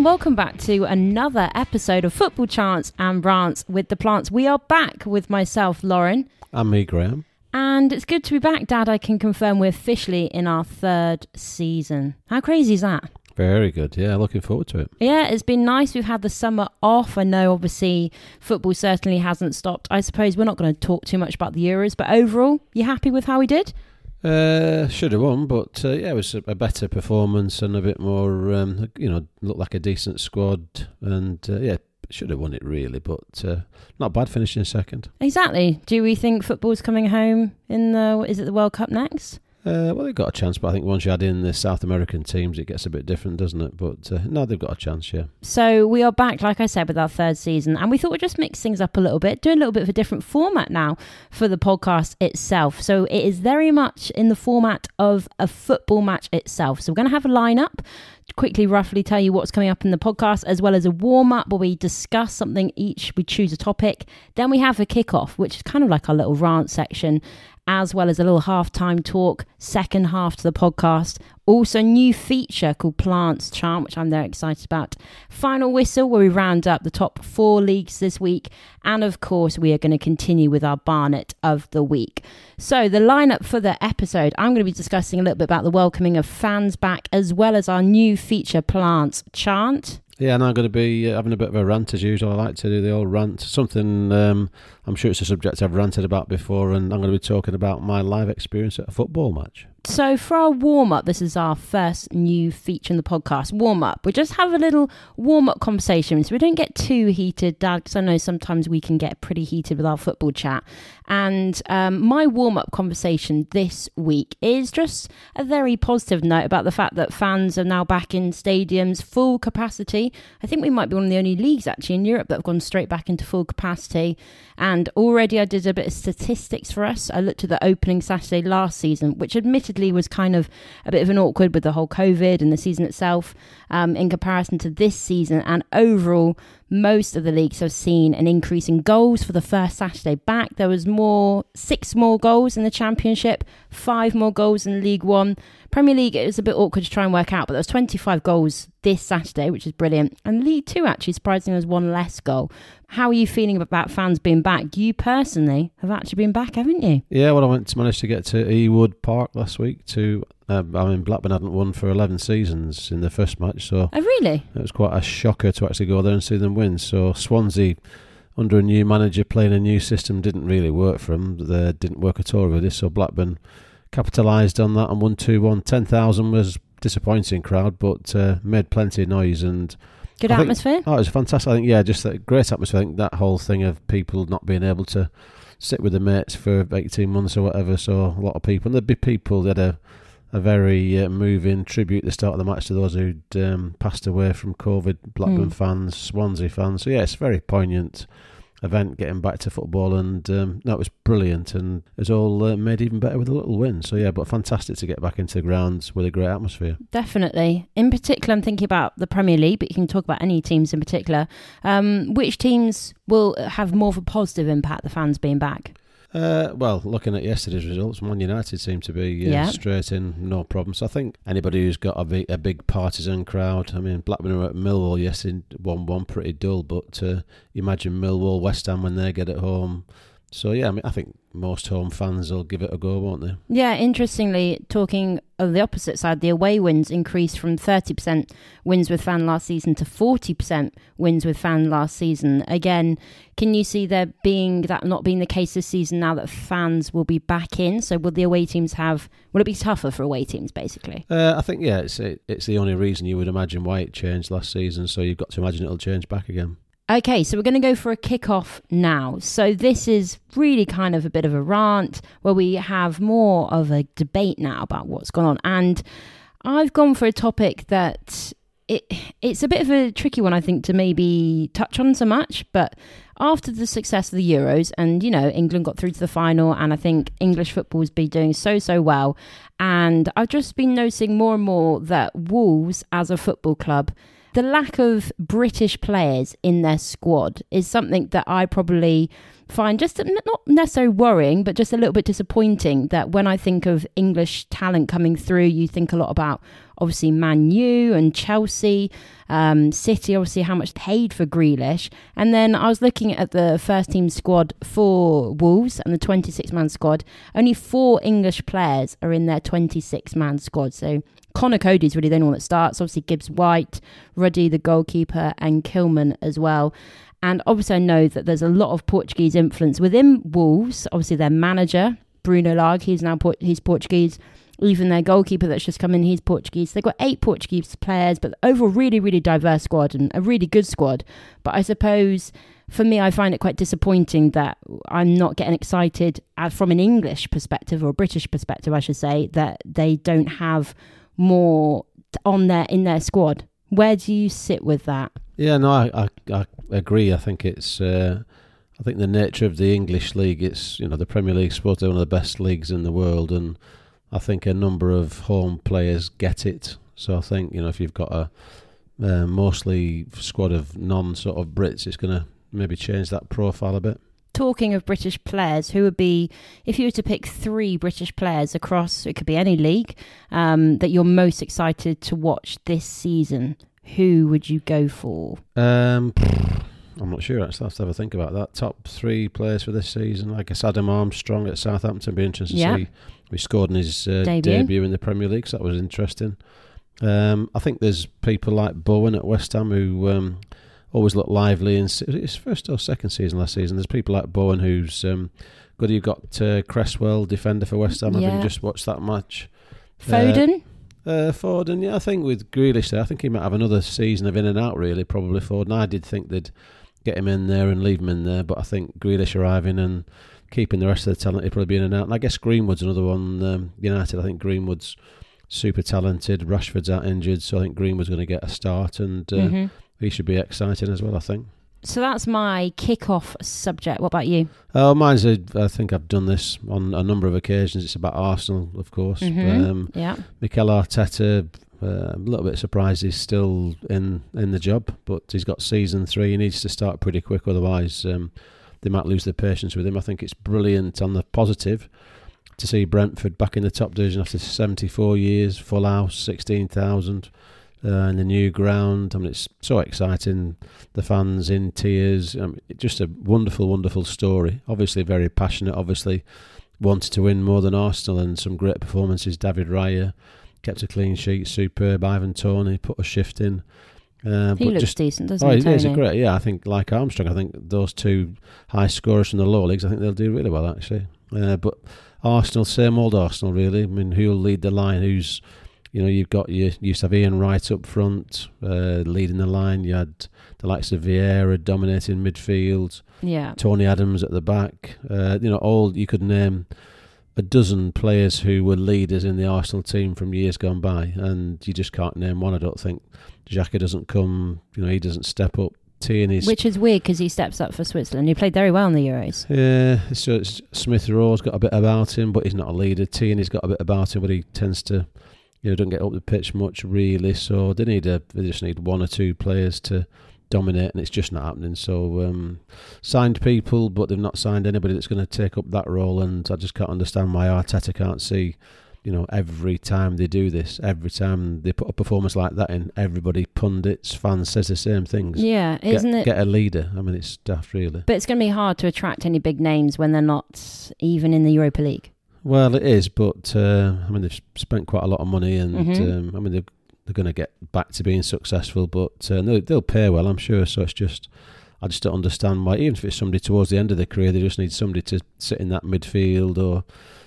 And welcome back to another episode of Football Chants and Rants with the Plants. We are back with myself, Lauren, And me, Graham. and it's good to be back, Dad. I can confirm we're officially in our third season. How crazy is that? Very good. Yeah, looking forward to it. Yeah, it's been nice. We've had the summer off. I know, obviously, football certainly hasn't stopped. I suppose we're not going to talk too much about the Euros, but overall, you happy with how we did? Uh, should have won, but uh, yeah, it was a, a better performance and a bit more, um, you know, looked like a decent squad. And uh, yeah, should have won it really, but uh, not bad finishing second. Exactly. Do we think football's coming home in the, is it the World Cup next? Uh, well, they've got a chance, but I think once you add in the South American teams, it gets a bit different, doesn't it? But uh, no, they've got a chance, yeah. So we are back, like I said, with our third season, and we thought we'd just mix things up a little bit, do a little bit of a different format now for the podcast itself. So it is very much in the format of a football match itself. So we're going to have a lineup, quickly, roughly tell you what's coming up in the podcast, as well as a warm up where we discuss something each. We choose a topic. Then we have a kickoff, which is kind of like our little rant section as well as a little halftime talk, second half to the podcast. Also, new feature called Plants Chant, which I'm very excited about. Final whistle, where we round up the top four leagues this week. And of course, we are going to continue with our Barnet of the week. So, the lineup for the episode, I'm going to be discussing a little bit about the welcoming of fans back, as well as our new feature, Plants Chant. Yeah, and I'm going to be uh, having a bit of a rant as usual. I like to do the old rant. Something um, I'm sure it's a subject I've ranted about before, and I'm going to be talking about my live experience at a football match. So, for our warm up, this is our first new feature in the podcast warm up. We just have a little warm up conversation so we don't get too heated, Dad, because I know sometimes we can get pretty heated with our football chat. And um, my warm up conversation this week is just a very positive note about the fact that fans are now back in stadiums, full capacity. I think we might be one of the only leagues actually in Europe that have gone straight back into full capacity. And already I did a bit of statistics for us. I looked at the opening Saturday last season, which admittedly was kind of a bit of an awkward with the whole COVID and the season itself um, in comparison to this season. And overall, most of the leagues have seen an increase in goals for the first Saturday back. There was more, six more goals in the Championship, five more goals in League One. Premier League, it was a bit awkward to try and work out, but there was 25 goals this Saturday, which is brilliant. And League Two, actually, surprisingly, was one less goal. How are you feeling about fans being back? You personally have actually been back, haven't you? Yeah, well, I went to manage to get to Ewood Park last week. To uh, I mean, Blackburn hadn't won for 11 seasons in the first match, so Oh, really? it was quite a shocker to actually go there and see them win. So Swansea, under a new manager playing a new system, didn't really work for them. They didn't work at all with this. So Blackburn capitalised on that and won 2-1. 10,000 was disappointing crowd, but uh, made plenty of noise and Good I think- atmosphere? Oh, it was fantastic. I think, yeah, just a great atmosphere. I think that whole thing of people not being able to sit with their mates for 18 months or whatever. So a lot of people, and there'd be people that had a, a very uh, moving tribute at the start of the match to those who'd um, passed away from COVID, Blackburn Hmm. fans, Swansea fans. So yeah, it's very poignant event getting back to football and um, it was brilliant and it's all uh, made even better with a little win. So yeah, but fantastic to get back into the grounds with a great atmosphere. Definitely. In particular, I'm thinking about the Premier League, but you can talk about any teams in particular. Um, which teams will have more of a positive impact, the fans being back? Uh, well, looking at yesterday's results, Man United seem to be uh, Yeah. straight in, no problem. So I think anybody who's got a big, a big partisan crowd, I mean, Blackburn were at Millwall yesterday, 1 1, pretty dull, but uh, imagine Millwall, West Ham when they get at home. So yeah, I mean, I think most home fans will give it a go, won't they? Yeah, interestingly, talking of the opposite side, the away wins increased from 30% wins with fan last season to 40% wins with fan last season. Again, can you see there being that not being the case this season now that fans will be back in? So will the away teams have, will it be tougher for away teams basically? Uh, I think yeah, it's it, it's the only reason you would imagine why it changed last season. So you've got to imagine it'll change back again. Okay, so we're going to go for a kickoff now. So this is really kind of a bit of a rant where we have more of a debate now about what's gone on, and I've gone for a topic that it it's a bit of a tricky one, I think, to maybe touch on so much, but. After the success of the Euros, and you know, England got through to the final, and I think English football's been doing so, so well. And I've just been noticing more and more that Wolves, as a football club, the lack of British players in their squad is something that I probably find just not necessarily worrying, but just a little bit disappointing that when I think of English talent coming through, you think a lot about obviously Man U and Chelsea, um, City, obviously how much paid for Grealish. And then I was looking at the first team squad for Wolves and the 26 man squad. Only four English players are in their 26 man squad. So Conor is really the only one that starts. Obviously, Gibbs White, Ruddy, the goalkeeper, and Kilman as well. And obviously, I know that there's a lot of Portuguese influence within Wolves. Obviously, their manager, Bruno Lage, he's now he's Portuguese. Even their goalkeeper that's just come in, he's Portuguese. They've got eight Portuguese players, but overall, really, really diverse squad and a really good squad. But I suppose for me, I find it quite disappointing that I'm not getting excited uh, from an English perspective or a British perspective, I should say, that they don't have more on their in their squad. Where do you sit with that? Yeah, no, I I, I agree. I think it's uh, I think the nature of the English league. It's you know the Premier League be one of the best leagues in the world, and I think a number of home players get it. So I think you know if you've got a uh, mostly squad of non sort of Brits, it's going to maybe change that profile a bit talking of British players, who would be, if you were to pick three British players across, it could be any league, um, that you're most excited to watch this season, who would you go for? Um, I'm not sure. Actually, I have to have a think about that. Top three players for this season. I guess Adam Armstrong at Southampton. Be interesting to see. We scored in his uh, debut. debut. in the Premier League, so that was interesting. Um, I think there's people like Bowen at West Ham who um, always look lively. In his first or second season last season, there's people like Bowen who's um, good. You've got uh, Cresswell, defender for West Ham. Yeah. Having just watched that match. Foden. Uh, uh, Foden, yeah, I think with Grealish there, I think he might have another season of in and out. Really, probably Foden. I did think they'd get him in there and leave him in there, but I think Grealish arriving and keeping the rest of the talent, he'd probably be in and out. And I guess Greenwood's another one. Um, United, I think Greenwood's super talented. Rashford's out injured, so I think Greenwood's going to get a start, and uh, mm-hmm he should be exciting as well. I think. So that's my kick-off subject. What about you? Oh, mine's. A, I think I've done this on a number of occasions. It's about Arsenal, of course. Mm-hmm. Um, yeah. Mikel Arteta. Uh, a little bit surprised he's still in in the job, but he's got season three. He needs to start pretty quick, otherwise um, they might lose their patience with him. I think it's brilliant on the positive to see Brentford back in the top division after 74 years, full house, 16,000 uh, in the new ground. I mean, it's so exciting. The fans in tears. Um, just a wonderful, wonderful story. Obviously, very passionate. Obviously, wanted to win more than Arsenal and some great performances. David Raya kept a clean sheet, superb. Ivan Toney put a shift in. Uh, he looks just, decent, doesn't oh, he? He's a great, yeah. I think like Armstrong, I think those two high scorers from the lower leagues, I think they'll do really well actually. Uh, but Arsenal, same old Arsenal, really. I mean, who'll lead the line? Who's you know, you've got your use of Ian Wright up front, uh, leading the line. You had the likes of Vieira dominating midfield. Yeah. Tony Adams at the back. Uh, you know, all you could name a dozen players who were leaders in the Arsenal team from years gone by, and you just can't name one. I don't think Xhaka doesn't come. You know, he doesn't step up. Tierney's, which is weird because he steps up for Switzerland. He played very well in the Euros. Yeah, so Smith Rowe's got a bit about him, but he's not a leader. Tierney's got a bit about him, but he tends to you know, don't get up the pitch much really. So they need a, they just need one or two players to dominate, and it's just not happening. So um, signed people, but they've not signed anybody that's going to take up that role. And I just can't understand why Arteta can't see. You know, every time they do this, every time they put a performance like that in, everybody, pundits, fans, says the same things. Yeah, get, isn't it? Get a leader. I mean, it's daft, really. But it's going to be hard to attract any big names when they're not even in the Europa League. Well, it is, but uh, I mean they've spent quite a lot of money, and mm-hmm. um, I mean they're, they're going to get back to being successful, but uh, they'll, they'll pay well, I'm sure. So it's just I just don't understand why, even if it's somebody towards the end of their career, they just need somebody to sit in that midfield or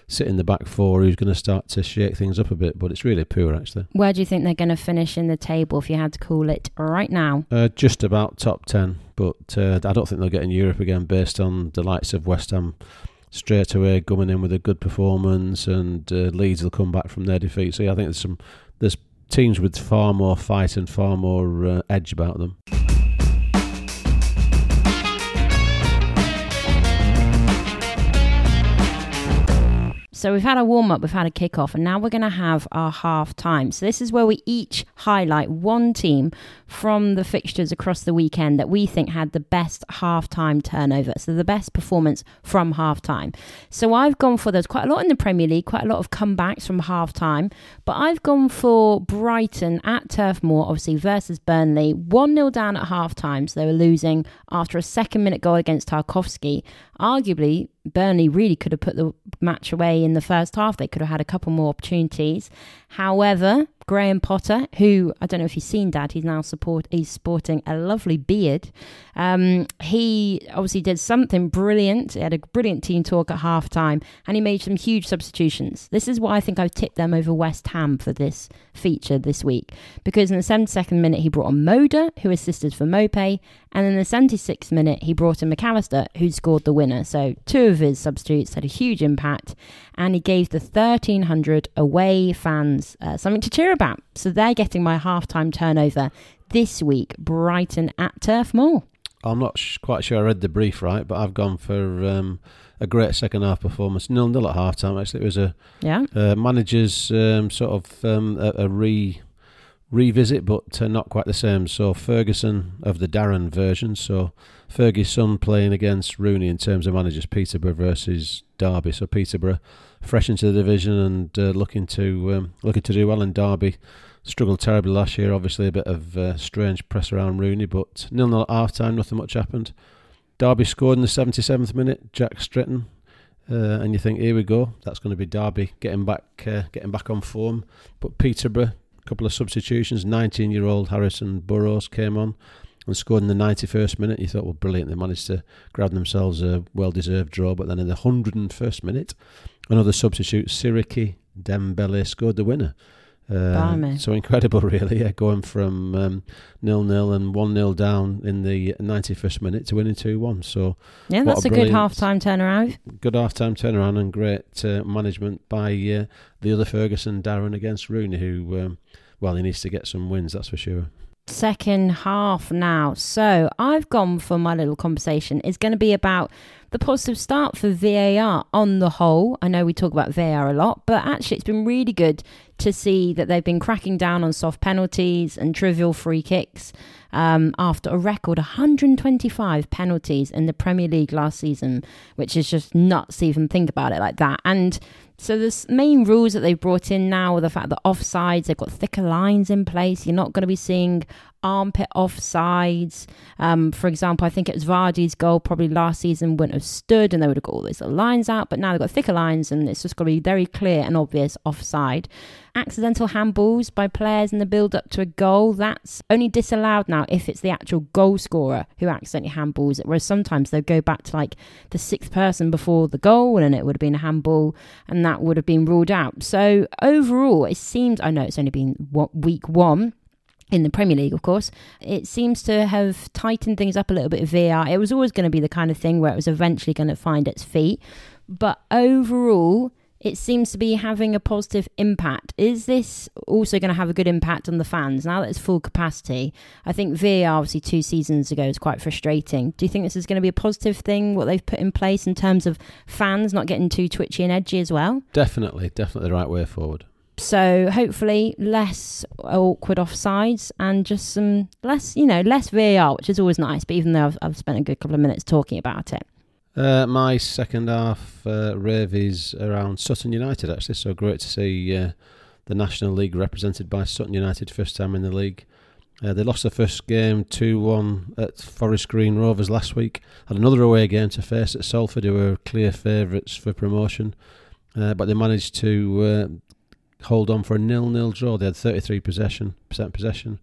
sit in the back four who's going to start to shake things up a bit. But it's really poor, actually. Where do you think they're going to finish in the table if you had to call it right now? Uh, just about top 10, but uh, I don't think they'll get in Europe again based on the likes of West Ham straight away coming in with a good performance, and uh, Leeds will come back from their defeat. So yeah, I think there's some there's teams with far more fight and far more uh, edge about them. So we've had a warm up, we've had a kick off, and now we're going to have our half time. So this is where we each highlight one team from the fixtures across the weekend that we think had the best half time turnover. So the best performance from half time. So I've gone for there's quite a lot in the Premier League, quite a lot of comebacks from half time, but I've gone for Brighton at Turf Moor, obviously versus Burnley, one 0 down at half time. So they were losing after a second minute goal against Tarkowski. Arguably, Burnley really could have put the match away in the first half. They could have had a couple more opportunities. However, Graham Potter, who I don't know if you've seen Dad, he's now support he's sporting a lovely beard. Um, he obviously did something brilliant. He had a brilliant team talk at half time and he made some huge substitutions. This is why I think I've tipped them over West Ham for this feature this week. Because in the 72nd minute he brought on Moder, who assisted for Maupay, and in the 76th minute he brought in Mac Allister, who scored the winner. So two of his substitutes had a huge impact and he gave the 1300 away fans uh, something to cheer about. So they're getting my halftime turnover this week, Brighton at Turf Moor. I'm not sh- quite sure I read the brief right, but I've gone for um, a great second half performance. Nil nil at half time. Actually, it was a yeah uh, manager's um, sort of um, a, a, re revisit, but uh, not quite the same. So Ferguson of the Darren version. So Fergie's son playing against Rooney in terms of managers, Peterborough versus Derby. So Peterborough fresh into the division and uh, looking to um, looking to do well. in Derby struggled terribly last year. Obviously, a bit of uh, strange press around Rooney, but nil nil at half time. Nothing much happened. Derby scored in the 77th minute. Jack Stretton. Uh, and you think, here we go. That's going to be Derby getting back, uh, getting back on form. But Peterborough, a couple of substitutions. 19-year-old Harrison Burrows came on and scored in the 91st minute. You thought, well, brilliant. They managed to grab themselves a well-deserved draw. But then in the 101st minute, another substitute, Siriki Dembele, scored the winner. Uh, so incredible, really. Yeah, going from um, nil nil and one 0 down in the ninety first minute to winning two one. So yeah, that's a, a good half time turnaround. Good half time turnaround and great uh, management by uh, the other Ferguson, Darren against Rooney, who um, well, he needs to get some wins, that's for sure second half now. So I've gone for my little conversation. It's going to be about the positive start for VAR on the whole. I know we talk about VAR a lot, but actually it's been really good to see that they've been cracking down on soft penalties and trivial free kicks um, after a record 125 penalties in the Premier League last season, which is just nuts even think about it like that. And so the main rules that they've brought in now are the fact that offsides, they've got thicker lines in place. You're not going to be seeing armpit offsides. Um, for example, I think it was Vardy's goal probably last season wouldn't have stood and they would have got all these lines out, but now they've got thicker lines and it's just got to be very clear and obvious offside. Accidental handballs by players in the build up to a goal, that's only disallowed now if it's the actual goal scorer who accidentally handballs it, whereas sometimes they'll go back to like the sixth person before the goal and it would have been a handball and that would have been ruled out. So overall, it seems, I know it's only been week one, in the Premier League, of course, it seems to have tightened things up a little bit VAR. It was always going to be the kind of thing where it was eventually going to find its feet. But overall, it seems to be having a positive impact. Is this also going to have a good impact on the fans now that it's full capacity? I think VAR, obviously, two seasons ago was quite frustrating. Do you think this is going to be a positive thing, what they've put in place in terms of fans not getting too twitchy and edgy as well? Definitely, definitely the right way forward. So hopefully less awkward offsides and just some less, you know, less VAR, which is always nice. But even though I've, I've spent a good couple of minutes talking about it. Uh, my second half uh, rave is around Sutton United, actually. So great to see uh, the National League represented by Sutton United, first time in the league. Uh, they lost the first game 2 1 at Forest Green Rovers last week. Had another away game to face at Salford, who were clear favourites for promotion. Uh, but they managed to uh, hold on for a nil-nil draw. They had 33 possession percent possession,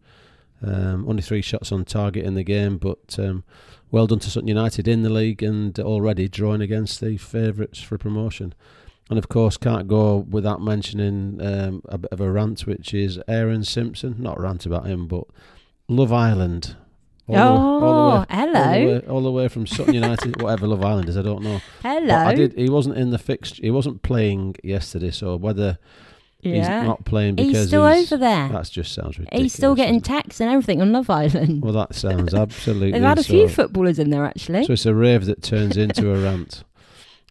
um, only three shots on target in the game, but um, well done to Sutton United in the league and already drawing against the favourites for promotion. And of course, can't go without mentioning um, a bit of a rant, which is Aaron Simpson. Not a rant about him, but Love Island. All oh, the, all the way, hello! All the, way, all the way from Sutton United, whatever Love Island is, I don't know. Hello. But I did. He wasn't in the fixture. He wasn't playing yesterday, so whether yeah. He's not playing because he's still he's, over there. That just sounds ridiculous. He's still getting texts and everything on Love Island. Well, that sounds absolutely. They've had a so, few footballers in there actually. So it's a rave that turns into a rant.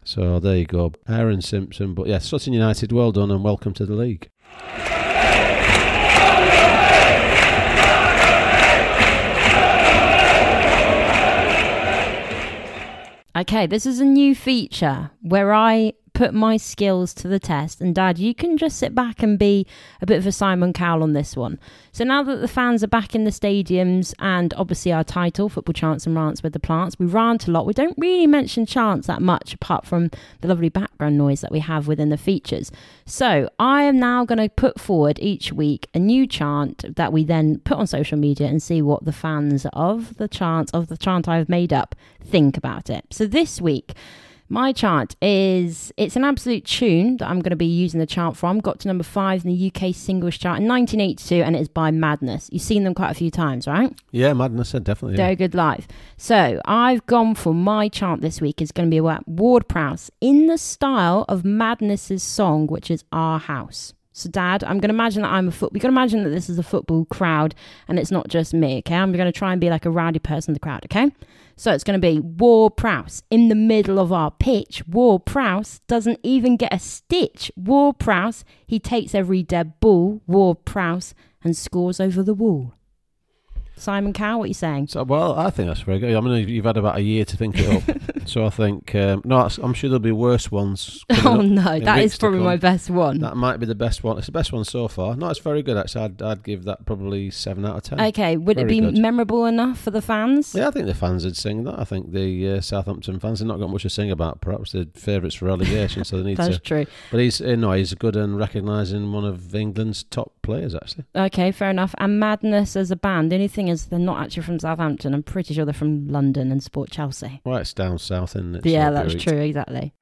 So there you go, Aaron Simpson. But yeah, Sutton United, well done and welcome to the league. Okay, this is a new feature where I put my skills to the test. And Dad, you can just sit back and be a bit of a Simon Cowell on this one. So now that the fans are back in the stadiums and obviously our title, Football Chants and Rants with the Plants, we rant a lot. We don't really mention chants that much apart from the lovely background noise that we have within the features. So I am now going to put forward each week a new chant that we then put on social media and see what the fans of the chant, of the chant I've made up, think about it. So this week, my chant is it's an absolute tune that I'm going to be using the chant from. Got to number five in the UK singles chart in 1982, and it is by Madness. You've seen them quite a few times, right? Yeah, Madness, definitely. Very good live. So I've gone for my chant this week is going to be about Ward Prowse in the style of Madness's song, which is Our House. So, Dad, I'm going to imagine that I'm a foot. We can imagine that this is a football crowd, and it's not just me. Okay, I'm going to try and be like a rowdy person in the crowd. Okay, so it's going to be Ward Prowse in the middle of our pitch. Ward Prowse doesn't even get a stitch. Ward Prowse, he takes every dead ball, Ward Prowse, and scores over the wall. Simon Cow, what are you saying? So, well, I think that's very good. I mean, you've had about a year to think it up. so I think, um, no, I'm sure there'll be worse ones. Oh, no, that is probably my best one. That might be the best one. It's the best one so far. No, it's very good, actually. I'd, I'd give that probably 7 out of 10. Okay, would very it be good. memorable enough for the fans? Yeah, I think the fans would sing that. I think the uh, Southampton fans have not got much to sing about, perhaps. They're favourites for relegation, so they need That's to. That's true. But he's, uh, no, he's good and recognising one of England's top players, actually. Okay, fair enough. And Madness as a band, the only thing is they're not actually from Southampton. I'm pretty sure they're from London and Sport Chelsea. Well, it's down south, isn't it? Yeah, that's true, exactly.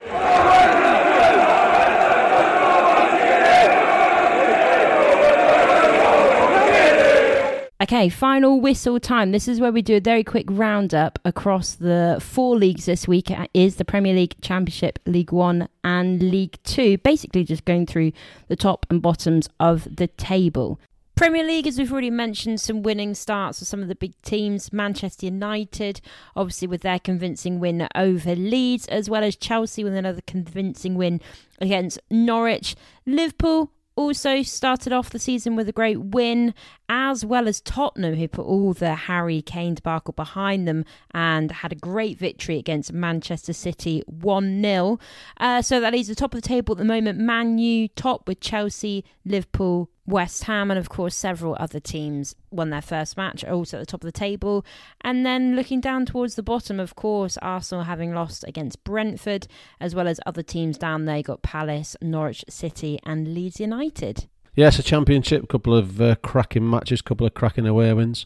Okay, final whistle time. This is where we do a very quick roundup across the four leagues this week. It is the Premier League, Championship, League One, and League Two. Basically, just going through the top and bottoms of the table. Premier League, as we've already mentioned, some winning starts for some of the big teams. Manchester United, obviously, with their convincing win over Leeds, as well as Chelsea with another convincing win against Norwich. Liverpool also started off the season with a great win, as well as Tottenham, who put all the Harry Kane debacle behind them and had a great victory against Manchester City 1 0. Uh, so that leaves the top of the table at the moment. Man U top with Chelsea, Liverpool, West Ham and, of course, several other teams won their first match, also at the top of the table. And then looking down towards the bottom, of course, Arsenal having lost against Brentford, as well as other teams down there. Got Palace, Norwich City, and Leeds United. Yes, a championship, couple of uh, cracking matches, couple of cracking away wins.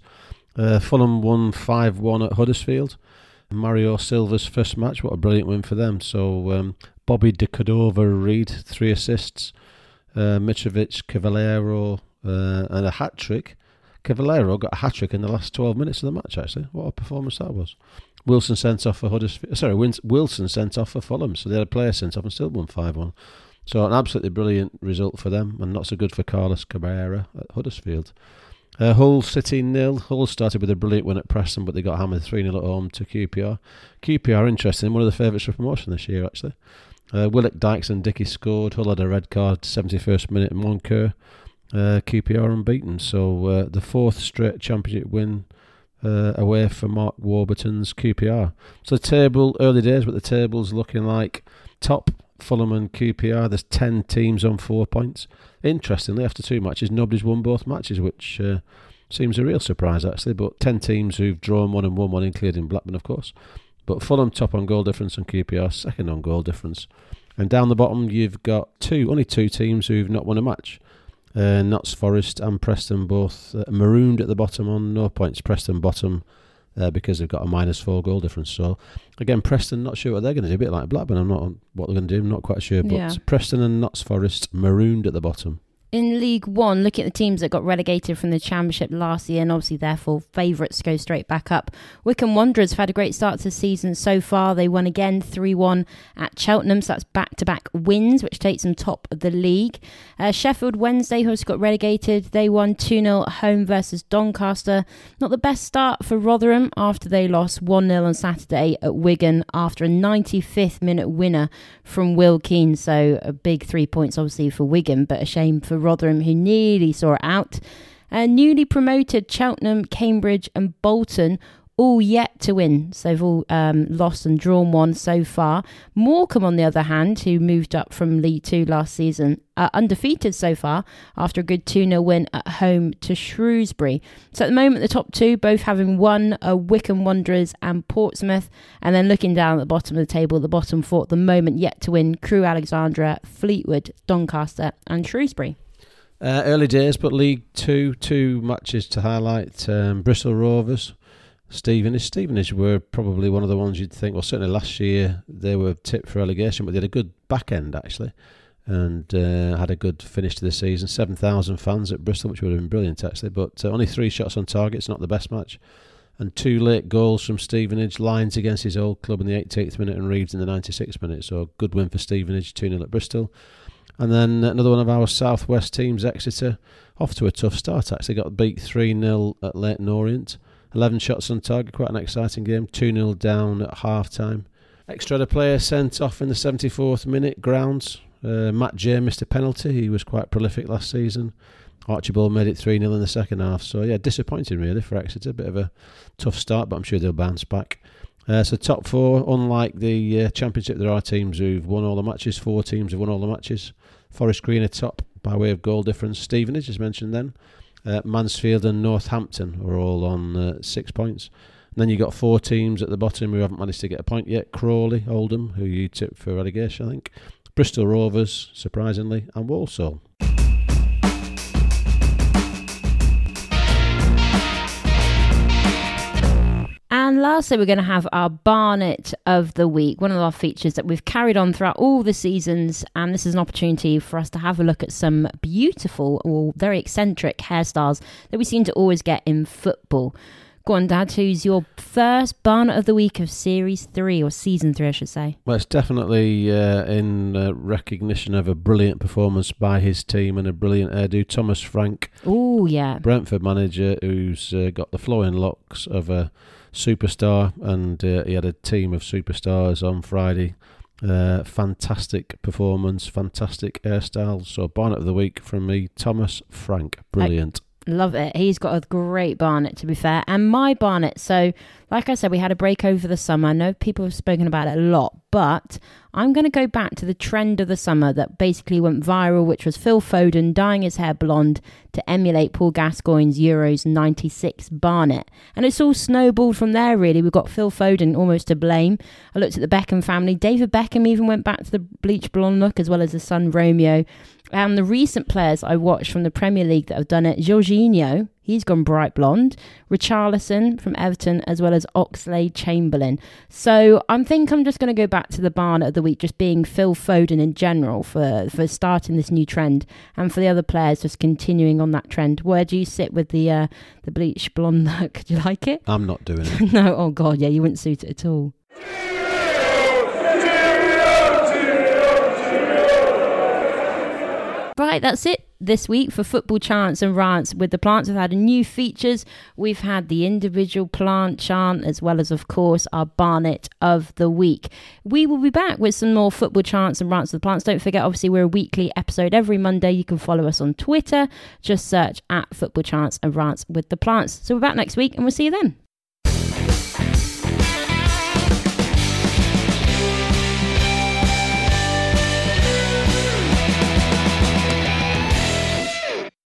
Uh, Fulham won 5 1 at Huddersfield. Marco Silva's first match, what a brilliant win for them. So, um, Bobby de Cordova Reid, three assists uh, Mitrovic, Cavaleiro, uh, and a hat trick. Cavaleiro got a hat trick in the last 12 minutes of the match, actually. What a performance that was. Wilson sent off for Huddersfield. Sorry, Wilson sent off for Fulham. So they had a player sent off and still won 5 1. So an absolutely brilliant result for them and not so good for Carlos Corberán at Huddersfield. Uh, Hull City nil. Hull started with a brilliant win at Preston, but they got hammered 3 0 at home to QPR. QPR, interesting, one of the favourites for promotion this year, actually. Uh, Willock Dykes and Dickie scored. Hull had a red card, 71st minute, in Moncur. Uh, QPR unbeaten. So uh, the fourth straight championship win uh, away for Mark Warburton's QPR. So table, early days, but the table's looking like top Fulham and QPR. There's 10 teams on four points. Interestingly, after two matches, nobody's won both matches, which uh, seems a real surprise actually. But 10 teams who've drawn one and won one, including Blackburn, of course. But Fulham top on goal difference and QPR second on goal difference. And down the bottom, you've got two, only two teams who've not won a match. Uh, Notts Forest and Preston both uh, marooned at the bottom on no points. Preston bottom uh, because they've got a minus four goal difference. So again, Preston not sure what they're going to do. A bit like Blackburn, I'm not what they're going to do. I'm not quite sure. But yeah. Preston and Notts Forest marooned at the bottom. In League One, looking at the teams that got relegated from the Championship last year and obviously therefore favourites go straight back up. Wycombe Wanderers have had a great start to the season so far. They won again 3 1 at Cheltenham, so that's back to back wins, which takes them top of the league. Uh, Sheffield Wednesday, who also got relegated, they won 2 0 at home versus Doncaster. Not the best start for Rotherham after they lost 1 0 on Saturday at Wigan after a 95th minute winner from Will Keane. So a big three points, obviously, for Wigan, but a shame for Rotherham, who nearly saw it out. Uh, newly promoted Cheltenham, Cambridge, and Bolton all yet to win. So they've all um, lost and drawn one so far. Morecambe, on the other hand, who moved up from League Two last season, are undefeated so far after a good 2 0 win at home to Shrewsbury. So at the moment, the top two both having won are Wycombe Wanderers and Portsmouth. And then looking down at the bottom of the table, the bottom four at the moment yet to win Crewe Alexandra, Fleetwood, Doncaster, and Shrewsbury. Uh, early days, but League Two, two matches to highlight. Um, Bristol Rovers, Stevenage. Stevenage were probably one of the ones you'd think, well, certainly last year they were tipped for relegation, but they had a good back end actually and uh, had a good finish to the season. 7,000 fans at Bristol, which would have been brilliant actually, but uh, only three shots on target, it's not the best match. And two late goals from Stevenage, Lines against his old club in the 88th minute and Reeves in the 96th minute. So good win for Stevenage, 2 0 at Bristol. And then another one of our southwest teams, Exeter, off to a tough start. Actually, got beat 3 0 at Leyton Orient. 11 shots on target, quite an exciting game. 2 0 down at half time. Extra player sent off in the 74th minute, grounds. Uh, Matt Jay missed a penalty. He was quite prolific last season. Archibald made it 3 0 in the second half. So, yeah, disappointing really for Exeter. Bit of a tough start, but I'm sure they'll bounce back. Uh, so, top four, unlike the uh, Championship, there are teams who've won all the matches. Four teams have won all the matches. Forest Green are top by way of goal difference. Stevenage, as mentioned then. Uh, Mansfield and Northampton are all on uh, six points. And then you've got four teams at the bottom who haven't managed to get a point yet Crawley, Oldham, who you tipped for relegation, I think. Bristol Rovers, surprisingly, and Walsall. Lastly, we're going to have our Barnet of the Week, one of our features that we've carried on throughout all the seasons. And this is an opportunity for us to have a look at some beautiful or very eccentric hairstyles that we seem to always get in football. Go on, Dad, who's your first Barnet of the Week of Series 3, or Season 3, I should say? Well, it's definitely uh, in uh, recognition of a brilliant performance by his team and a brilliant hairdo. Thomas Frank. Oh, yeah. Brentford manager who's uh, got the flowing locks of a superstar, and uh, he had a team of superstars on Friday. Uh, fantastic performance, fantastic hairstyles. So Barnet of the week from me, Thomas Frank, brilliant. I love it. He's got a great Barnet, to be fair, and my Barnet. So, like I said, we had a break over the summer. I know people have spoken about it a lot, but I'm going to go back to the trend of the summer that basically went viral, which was Phil Foden dyeing his hair blonde to emulate Paul Gascoigne's Euros 96 Barnet. And it's all snowballed from there, really. We've got Phil Foden almost to blame. I looked at the Beckham family. David Beckham even went back to the bleach blonde look, as well as his son Romeo. And the recent players I watched from the Premier League that have done it, Jorginho, he's gone bright blonde, Richarlison from Everton, as well as Oxlade Chamberlain. So I think I'm just going to go back to the Barnet of the week, just being Phil Foden in general for, for starting this new trend, and for the other players just continuing on that trend. Where do you sit with the uh, the bleach blonde look? Do you like it? I'm not doing it. no, oh god, yeah, you wouldn't suit it at all. Right, that's it this week for Football Chants and Rants. With the plants, we've had new features. We've had the individual plant chant, as well as, of course, our Barnet of the week. We will be back with some more Football Chants and Rants with the plants. Don't forget, obviously, we're a weekly episode every Monday. You can follow us on Twitter. Just search at Football Chants and Rants with the plants. So we're back next week, and we'll see you then.